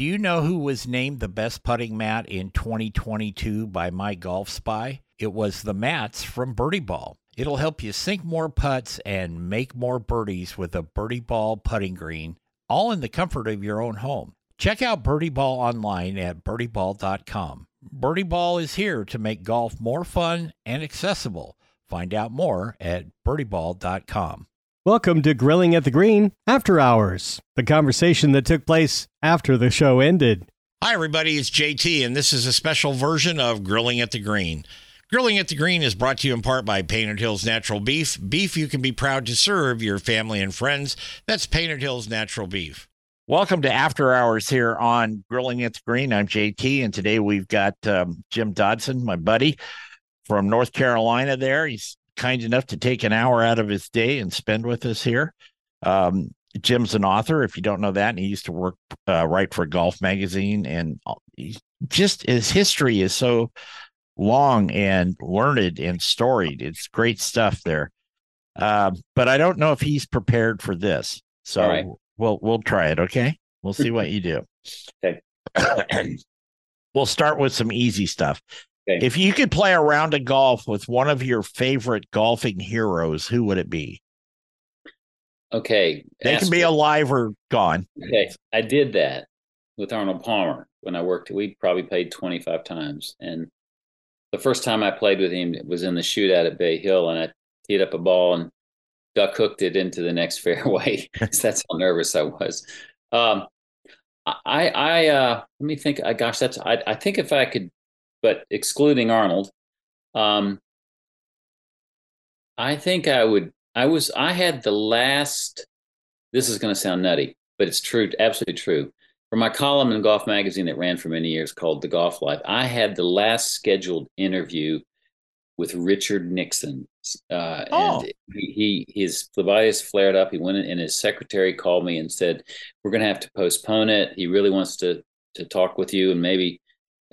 Do you know who was named the best putting mat in 2022 by My Golf Spy? It was the mats from Birdie Ball. It'll help you sink more putts and make more birdies with a Birdie Ball putting green, all in the comfort of your own home. Check out Birdie Ball online at birdieball.com. Birdie Ball is here to make golf more fun and accessible. Find out more at birdieball.com. Welcome to Grilling at the Green After Hours, the conversation that took place after the show ended. Hi, everybody. It's JT, and this is a special version of Grilling at the Green. Grilling at the Green is brought to you in part by Painted Hills Natural Beef. Beef you can be proud to serve your family and friends. That's Painted Hills Natural Beef. Welcome to After Hours here on Grilling at the Green. I'm JT, and today we've got um, Jim Dodson, my buddy from North Carolina. There, he's kind enough to take an hour out of his day and spend with us here. Um, Jim's an author, if you don't know that, and he used to work uh, write for Golf Magazine, and just his history is so long and learned and storied. It's great stuff there. Uh, but I don't know if he's prepared for this, so right. we'll we'll try it. Okay, we'll see what you do. Okay. we'll start with some easy stuff. Okay. If you could play a round of golf with one of your favorite golfing heroes, who would it be? Okay. They can be alive or gone. Okay. I did that with Arnold Palmer when I worked. We probably played 25 times. And the first time I played with him was in the shootout at Bay Hill. And I teed up a ball and duck hooked it into the next fairway. that's how nervous I was. Um, I, I, uh, let me think. I, gosh, that's, I, I think if I could but excluding Arnold, um, I think I would. I was. I had the last. This is going to sound nutty, but it's true. Absolutely true. For my column in Golf Magazine that ran for many years called The Golf Life, I had the last scheduled interview with Richard Nixon. Uh, oh. And he, he, his phlebitis flared up. He went in, and his secretary called me and said, "We're going to have to postpone it. He really wants to to talk with you, and maybe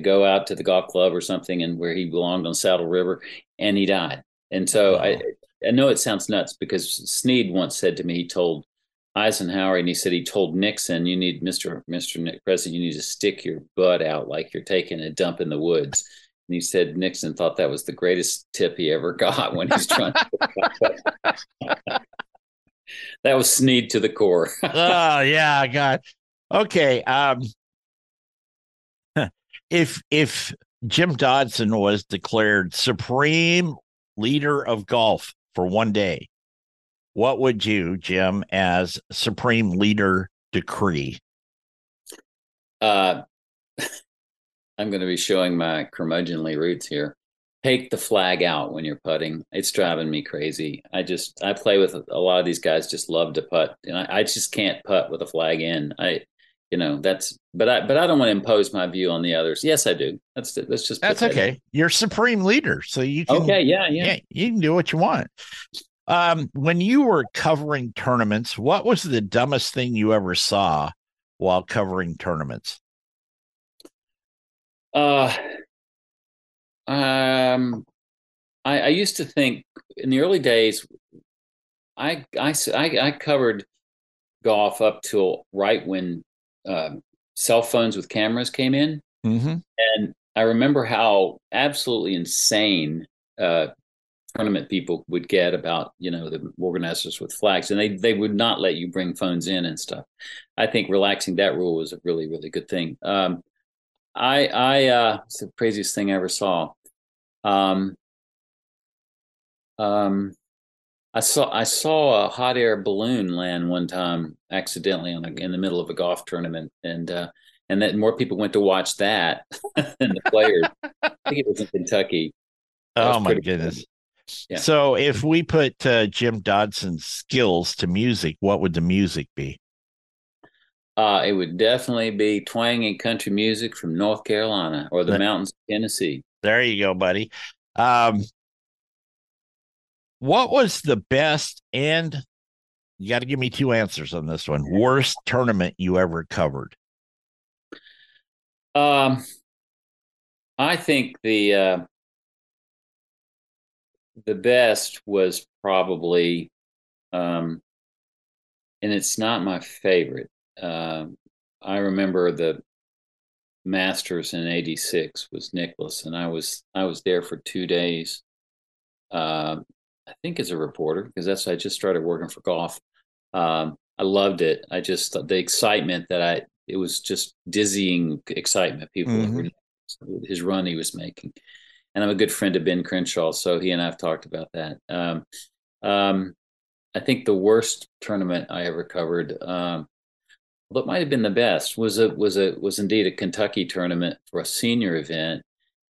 go out to the golf club or something and where he belonged on Saddle River and he died. And so I, I know it sounds nuts because Snead once said to me, he told Eisenhower and he said he told Nixon, you need Mr. Mr. President, you need to stick your butt out like you're taking a dump in the woods. And he said Nixon thought that was the greatest tip he ever got when he's trying to. that was Snead to the core. oh yeah, God. Okay. Um if if Jim Dodson was declared supreme leader of golf for one day, what would you, Jim, as supreme leader, decree? Uh, I'm going to be showing my curmudgeonly roots here. Take the flag out when you're putting. It's driving me crazy. I just I play with a lot of these guys. Just love to putt, and I, I just can't putt with a flag in. I you know that's but i but i don't want to impose my view on the others. Yes i do. That's that's just that's okay. That you're supreme leader so you can okay yeah, yeah. Yeah you can do what you want. Um when you were covering tournaments what was the dumbest thing you ever saw while covering tournaments? Uh um i i used to think in the early days i i i, I covered golf up till right when uh, cell phones with cameras came in, mm-hmm. and I remember how absolutely insane uh, tournament people would get about you know the organizers with flags, and they they would not let you bring phones in and stuff. I think relaxing that rule was a really really good thing. Um, I I uh, it's the craziest thing I ever saw. Um, um, I saw I saw a hot air balloon land one time accidentally on a, in the middle of a golf tournament, and uh, and that more people went to watch that than the players. I think it was in Kentucky. Oh my goodness! Yeah. So if we put uh, Jim Dodson's skills to music, what would the music be? Uh, it would definitely be twanging country music from North Carolina or the, the mountains of Tennessee. There you go, buddy. Um, what was the best and you got to give me two answers on this one worst tournament you ever covered? Um, I think the uh, the best was probably, um, and it's not my favorite. Uh, I remember the Masters in '86 was Nicklaus, and I was I was there for two days. Um, I think as a reporter because that's I just started working for golf. Um, I loved it. I just the excitement that I it was just dizzying excitement. People mm-hmm. his run he was making, and I'm a good friend of Ben Crenshaw, so he and I've talked about that. Um, um, I think the worst tournament I ever covered, um, what might have been the best, was a was a was indeed a Kentucky tournament for a senior event,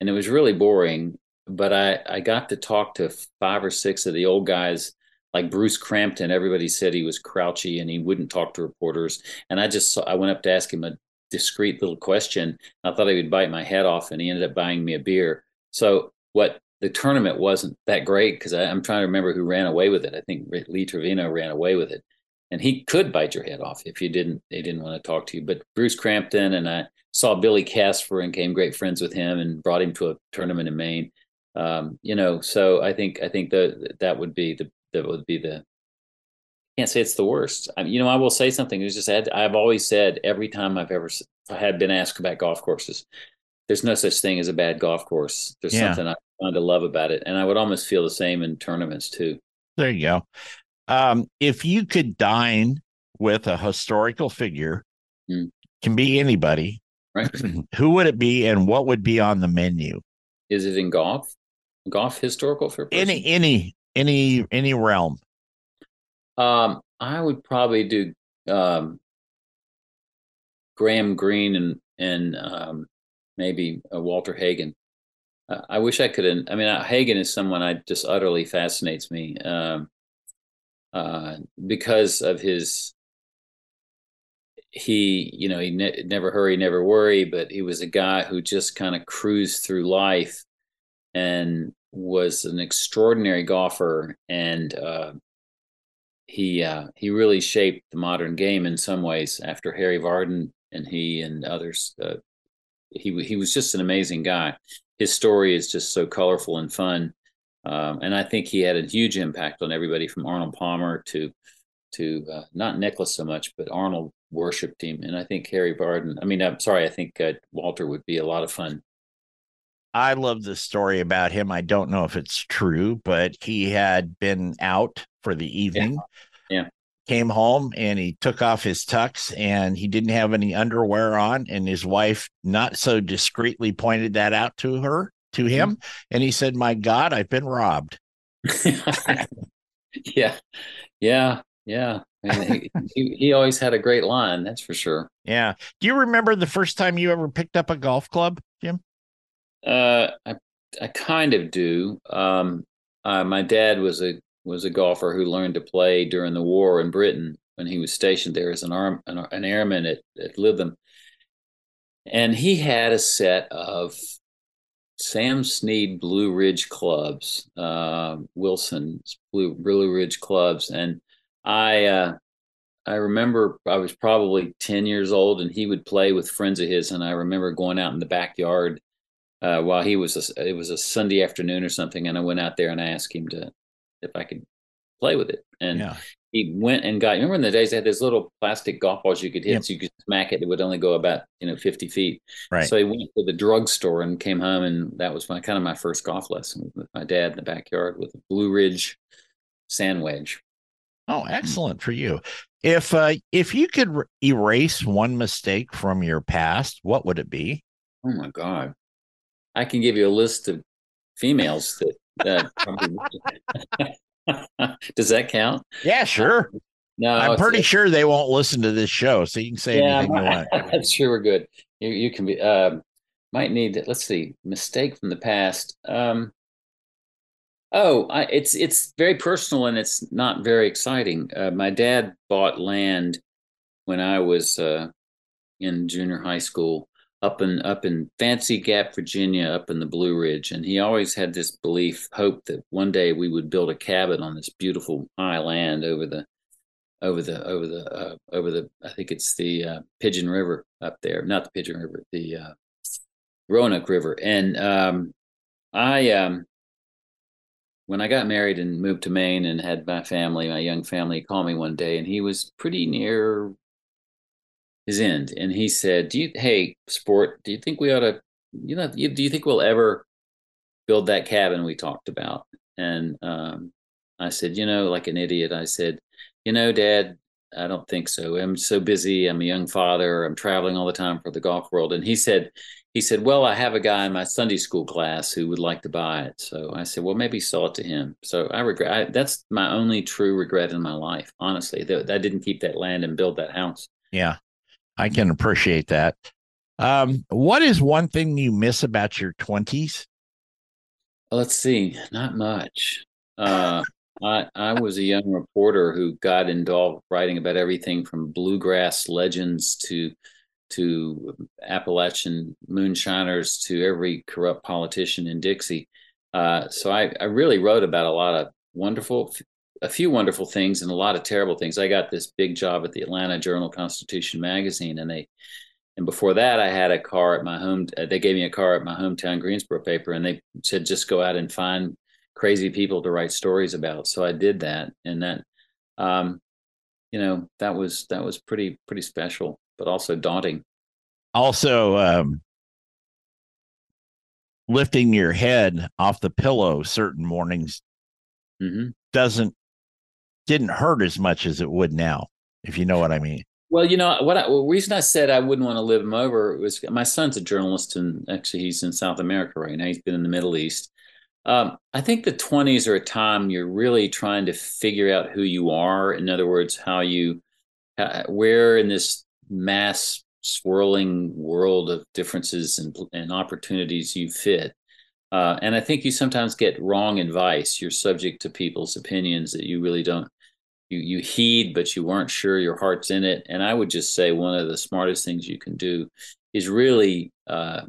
and it was really boring. But I I got to talk to five or six of the old guys like Bruce Crampton, everybody said he was crouchy and he wouldn't talk to reporters. And I just, I went up to ask him a discreet little question. I thought he would bite my head off and he ended up buying me a beer. So what the tournament wasn't that great because I'm trying to remember who ran away with it. I think Lee Trevino ran away with it. And he could bite your head off if you didn't, they didn't want to talk to you. But Bruce Crampton and I saw Billy Casper and became great friends with him and brought him to a tournament in Maine. Um, you know, so I think I think that that would be the that would be the I can't say it's the worst. I, you know, I will say something. It's just I've always said every time I've ever had been asked about golf courses, there's no such thing as a bad golf course. There's yeah. something I find to love about it, and I would almost feel the same in tournaments too. There you go. Um, if you could dine with a historical figure, mm. can be anybody. Right. Who would it be, and what would be on the menu? Is it in golf? Golf historical for any any any any realm? Um, I would probably do um, Graham Greene and and um, maybe uh, Walter Hagen. Uh, I wish I could. I mean, uh, Hagen is someone I just utterly fascinates me um, uh, because of his. He, you know, he ne- never hurry, never worry, but he was a guy who just kind of cruised through life and was an extraordinary golfer, and uh, he uh, he really shaped the modern game in some ways. After Harry Vardon and he and others, uh, he he was just an amazing guy. His story is just so colorful and fun, um, and I think he had a huge impact on everybody from Arnold Palmer to to uh, not Nicklaus so much, but Arnold worshipped him, and I think Harry Vardon. I mean, I'm sorry, I think uh, Walter would be a lot of fun I love the story about him. I don't know if it's true, but he had been out for the evening. Yeah. yeah. Came home and he took off his tux and he didn't have any underwear on. And his wife, not so discreetly, pointed that out to her, to him. Mm-hmm. And he said, My God, I've been robbed. yeah. Yeah. Yeah. he, he always had a great line, that's for sure. Yeah. Do you remember the first time you ever picked up a golf club, Jim? Uh, I I kind of do. Um, uh, my dad was a was a golfer who learned to play during the war in Britain when he was stationed there as an arm an, an airman at, at Lytham, and he had a set of Sam Snead Blue Ridge clubs, uh, Wilson's Blue Blue Ridge clubs, and I uh, I remember I was probably ten years old, and he would play with friends of his, and I remember going out in the backyard uh, while he was a, it was a Sunday afternoon or something, and I went out there and I asked him to if I could play with it, and yeah. he went and got. Remember in the days they had those little plastic golf balls you could hit, yep. so you could smack it. It would only go about you know fifty feet. Right. So he went to the drugstore and came home, and that was my kind of my first golf lesson with my dad in the backyard with a Blue Ridge sand wedge. Oh, excellent for you. If uh, if you could erase one mistake from your past, what would it be? Oh my God. I can give you a list of females that. Does that count? Yeah, sure. No, I'm pretty sure they won't listen to this show, so you can say yeah, anything you want. I'm sure we're good. You, you can be. Uh, might need. Let's see. Mistake from the past. Um, oh, I, it's it's very personal and it's not very exciting. Uh, my dad bought land when I was uh, in junior high school up in up in Fancy Gap, Virginia, up in the Blue Ridge, and he always had this belief, hope that one day we would build a cabin on this beautiful high land over the over the over the uh, over the I think it's the uh, Pigeon River up there, not the Pigeon River, the uh, Roanoke River, and um, I um, when I got married and moved to Maine and had my family, my young family, call me one day, and he was pretty near his end, and he said, "Do you, hey, sport, do you think we ought to, you know, do you think we'll ever build that cabin we talked about?" And um, I said, you know, like an idiot, I said, you know, Dad, I don't think so. I'm so busy. I'm a young father. I'm traveling all the time for the golf world. And he said, he said, well, I have a guy in my Sunday school class who would like to buy it. So I said, well, maybe sell it to him. So I regret. I, that's my only true regret in my life, honestly. That I didn't keep that land and build that house. Yeah, I can appreciate that. Um, what is one thing you miss about your twenties? Let's see, not much. Uh, I, I was a young reporter who got involved writing about everything from bluegrass legends to to Appalachian moonshiners to every corrupt politician in Dixie. Uh, so I, I really wrote about a lot of wonderful, a few wonderful things and a lot of terrible things. I got this big job at the Atlanta Journal Constitution magazine, and they, and before that, I had a car at my home. They gave me a car at my hometown Greensboro paper, and they said just go out and find crazy people to write stories about. So I did that, and that, um, you know, that was that was pretty pretty special, but also daunting. Also, um, lifting your head off the pillow certain mornings mm-hmm. doesn't didn't hurt as much as it would now, if you know what I mean. Well, you know what? I, well, the reason I said I wouldn't want to live him over was my son's a journalist, and actually he's in South America right now. He's been in the Middle East, um, I think the 20s are a time you're really trying to figure out who you are. In other words, how you, where in this mass swirling world of differences and, and opportunities you fit. Uh, and I think you sometimes get wrong advice. You're subject to people's opinions that you really don't you you heed, but you weren't sure your heart's in it. And I would just say one of the smartest things you can do is really uh,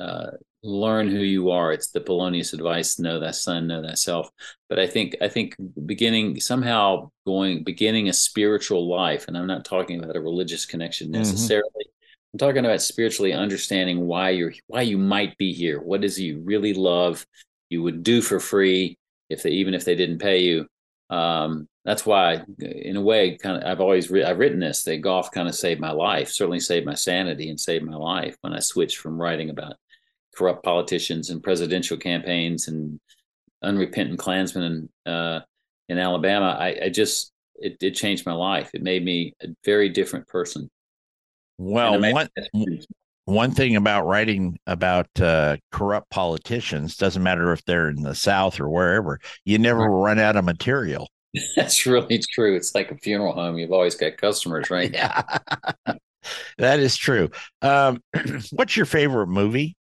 uh, learn who you are. It's the Polonius advice: know that son, know thyself. But I think I think beginning somehow going beginning a spiritual life, and I'm not talking about a religious connection mm-hmm. necessarily. Mm-hmm. I'm talking about spiritually understanding why you're why you might be here. What is it you really love? You would do for free if they even if they didn't pay you. Um, that's why, in a way, kind of I've always I've written this that golf kind of saved my life. Certainly saved my sanity and saved my life when I switched from writing about corrupt politicians and presidential campaigns and unrepentant Klansmen in, uh, in Alabama, I, I just it, it, changed my life. It made me a very different person. Well, one one thing about writing about uh, corrupt politicians doesn't matter if they're in the South or wherever. You never run out of material. That's really true. It's like a funeral home. You've always got customers, right? Yeah, that is true. Um, what's your favorite movie?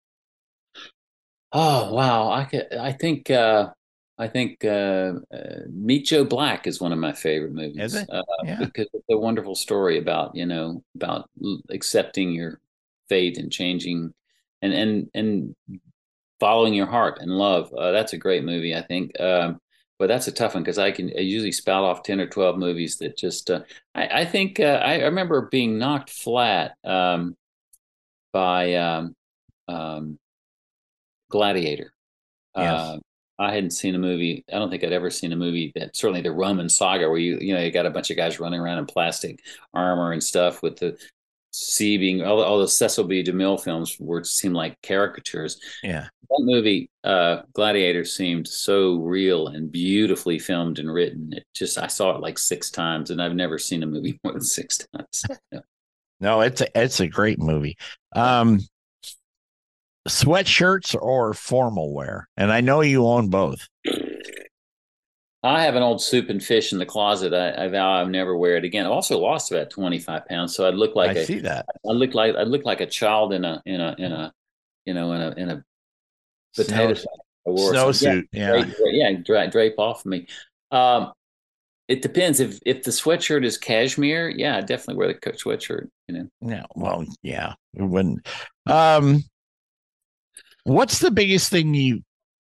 Oh wow, I could, I think uh, I think uh, uh, Meet Joe Black is one of my favorite movies. Is it? Uh, yeah. Because it's a wonderful story about you know about accepting your fate and changing and and and following your heart and love. Uh, that's a great movie, I think. Um, but that's a tough one because I can I usually spout off ten or twelve movies that just. Uh, I, I think uh, I remember being knocked flat um, by um, um, Gladiator. Yes. Uh, I hadn't seen a movie. I don't think I'd ever seen a movie that certainly the Roman saga where you you know you got a bunch of guys running around in plastic armor and stuff with the sea being all, all the Cecil B. DeMille films were seem like caricatures. Yeah, that movie uh, Gladiator seemed so real and beautifully filmed and written. It just I saw it like six times, and I've never seen a movie more than six times. no, it's a it's a great movie. Um, sweatshirts or formal wear? And I know you own both. I have an old soup and fish in the closet. I, I vow I'll never wear it again. I've also lost about twenty five pounds, so I'd look like I a, see that. I look like I look like a child in a in a in a you know in a in a potato Snow, snowsuit. Yeah, yeah, drape, yeah, drape, drape off of me. Um, it depends if if the sweatshirt is cashmere. Yeah, definitely wear the sweatshirt. You know. Yeah. Well, yeah. When, um, What's the biggest thing you,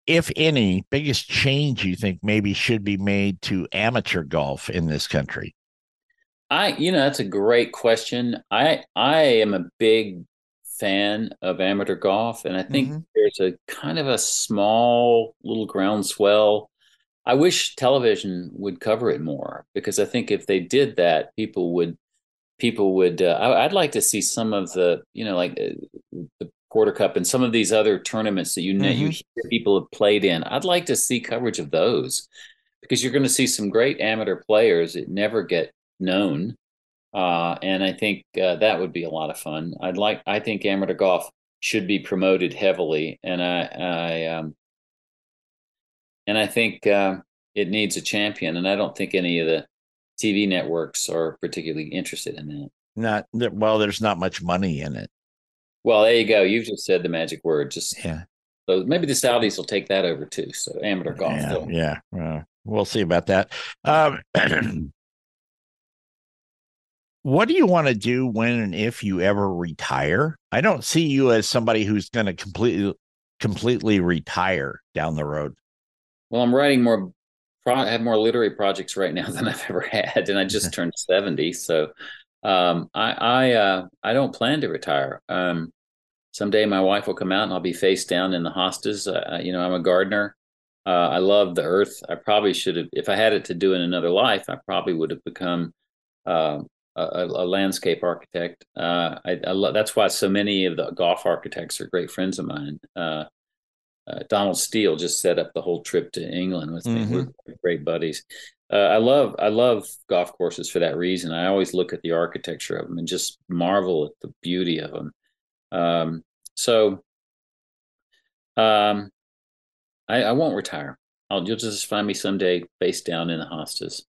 if any, biggest change you think maybe should be made to amateur golf in this country? I, you know, that's a great question. I, I am a big fan of amateur golf, and I think mm-hmm. there's a kind of a small little groundswell. I wish television would cover it more because I think if they did that, people would people would. Uh, I, would like to see some of the, you know, like uh, the Porter Cup and some of these other tournaments that you know mm-hmm. you hear people have played in. I'd like to see coverage of those because you're going to see some great amateur players that never get known, uh, and I think uh, that would be a lot of fun. I'd like. I think amateur golf should be promoted heavily, and I, I um, and I think uh, it needs a champion, and I don't think any of the TV networks are particularly interested in that. Not well. There's not much money in it. Well, there you go. You've just said the magic word. Just yeah. So maybe the Saudis will take that over too. So amateur golf. Yeah, yeah. Well, we'll see about that. Um, what do you want to do when and if you ever retire? I don't see you as somebody who's going to completely completely retire down the road. Well, I'm writing more I have more literary projects right now than I've ever had, and I just turned seventy. So um, I I uh, I don't plan to retire. Um, someday my wife will come out and I'll be face down in the hostas. Uh, uh, you know, I'm a gardener. Uh, I love the earth. I probably should have, if I had it to do in another life, I probably would have become uh, a, a, landscape architect. Uh, I, I lo- that's why so many of the golf architects are great friends of mine. Uh, uh, Donald Steel just set up the whole trip to England with me. Mm-hmm. We're great buddies. Uh, I love I love golf courses for that reason. I always look at the architecture of them and just marvel at the beauty of them. Um, so, um, I, I won't retire. I'll you'll just find me someday face down in the hostas.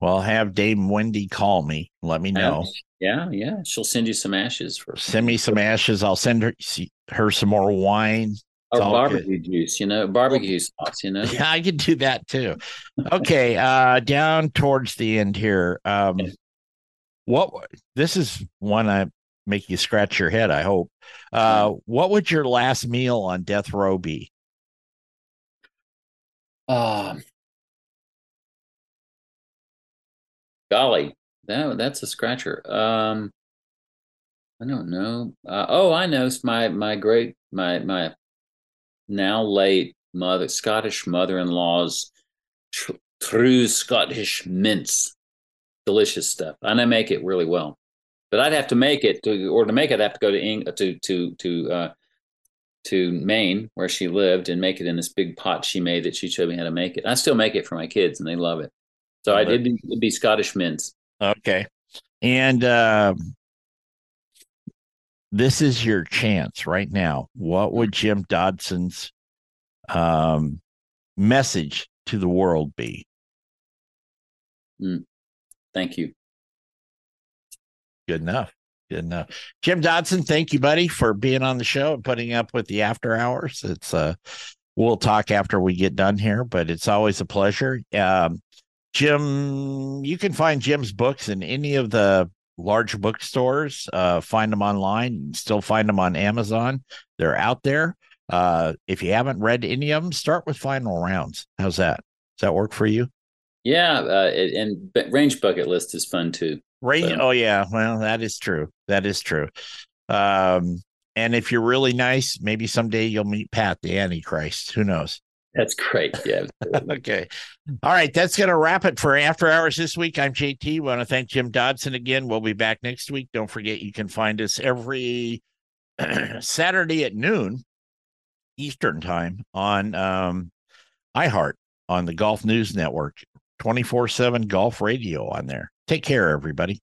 Well, have Dame Wendy call me. Let me know. Yeah, yeah. She'll send you some ashes for. Send me some ashes. I'll send her her some more wine. Or barbecue good. juice, you know, barbecue sauce, you know. Yeah, I could do that too. Okay, uh down towards the end here. Um what this is one I make you scratch your head, I hope. Uh what would your last meal on death row be? Um golly, that that's a scratcher. Um I don't know. Uh, oh, I know. It's my my great my my now late mother, Scottish mother-in-law's tr- true Scottish mince. Delicious stuff, and I make it really well. But I'd have to make it to, or to make it, I'd have to go to Eng- to to to uh, to Maine where she lived and make it in this big pot she made that she showed me how to make it. I still make it for my kids, and they love it. So I did be Scottish mince. Okay, and uh, this is your chance right now. What would mm. Jim Dodson's um, message to the world be? Mm. Thank you. Good enough. Good enough. Jim Dodson, thank you, buddy, for being on the show and putting up with the after hours. It's uh we'll talk after we get done here, but it's always a pleasure. Um, Jim, you can find Jim's books in any of the large bookstores. Uh, find them online. Still find them on Amazon. They're out there. Uh, if you haven't read any of them, start with Final Rounds. How's that? Does that work for you? Yeah, uh, and Range Bucket List is fun too. Range. So. Oh yeah, well that is true. That is true. Um, and if you're really nice, maybe someday you'll meet Pat, the Antichrist. Who knows? That's great. Yeah. okay. All right. That's going to wrap it for After Hours this week. I'm JT. We want to thank Jim Dodson again. We'll be back next week. Don't forget, you can find us every Saturday at noon Eastern Time on um, iHeart on the Golf News Network, 24 7 Golf Radio on there. Take care, everybody.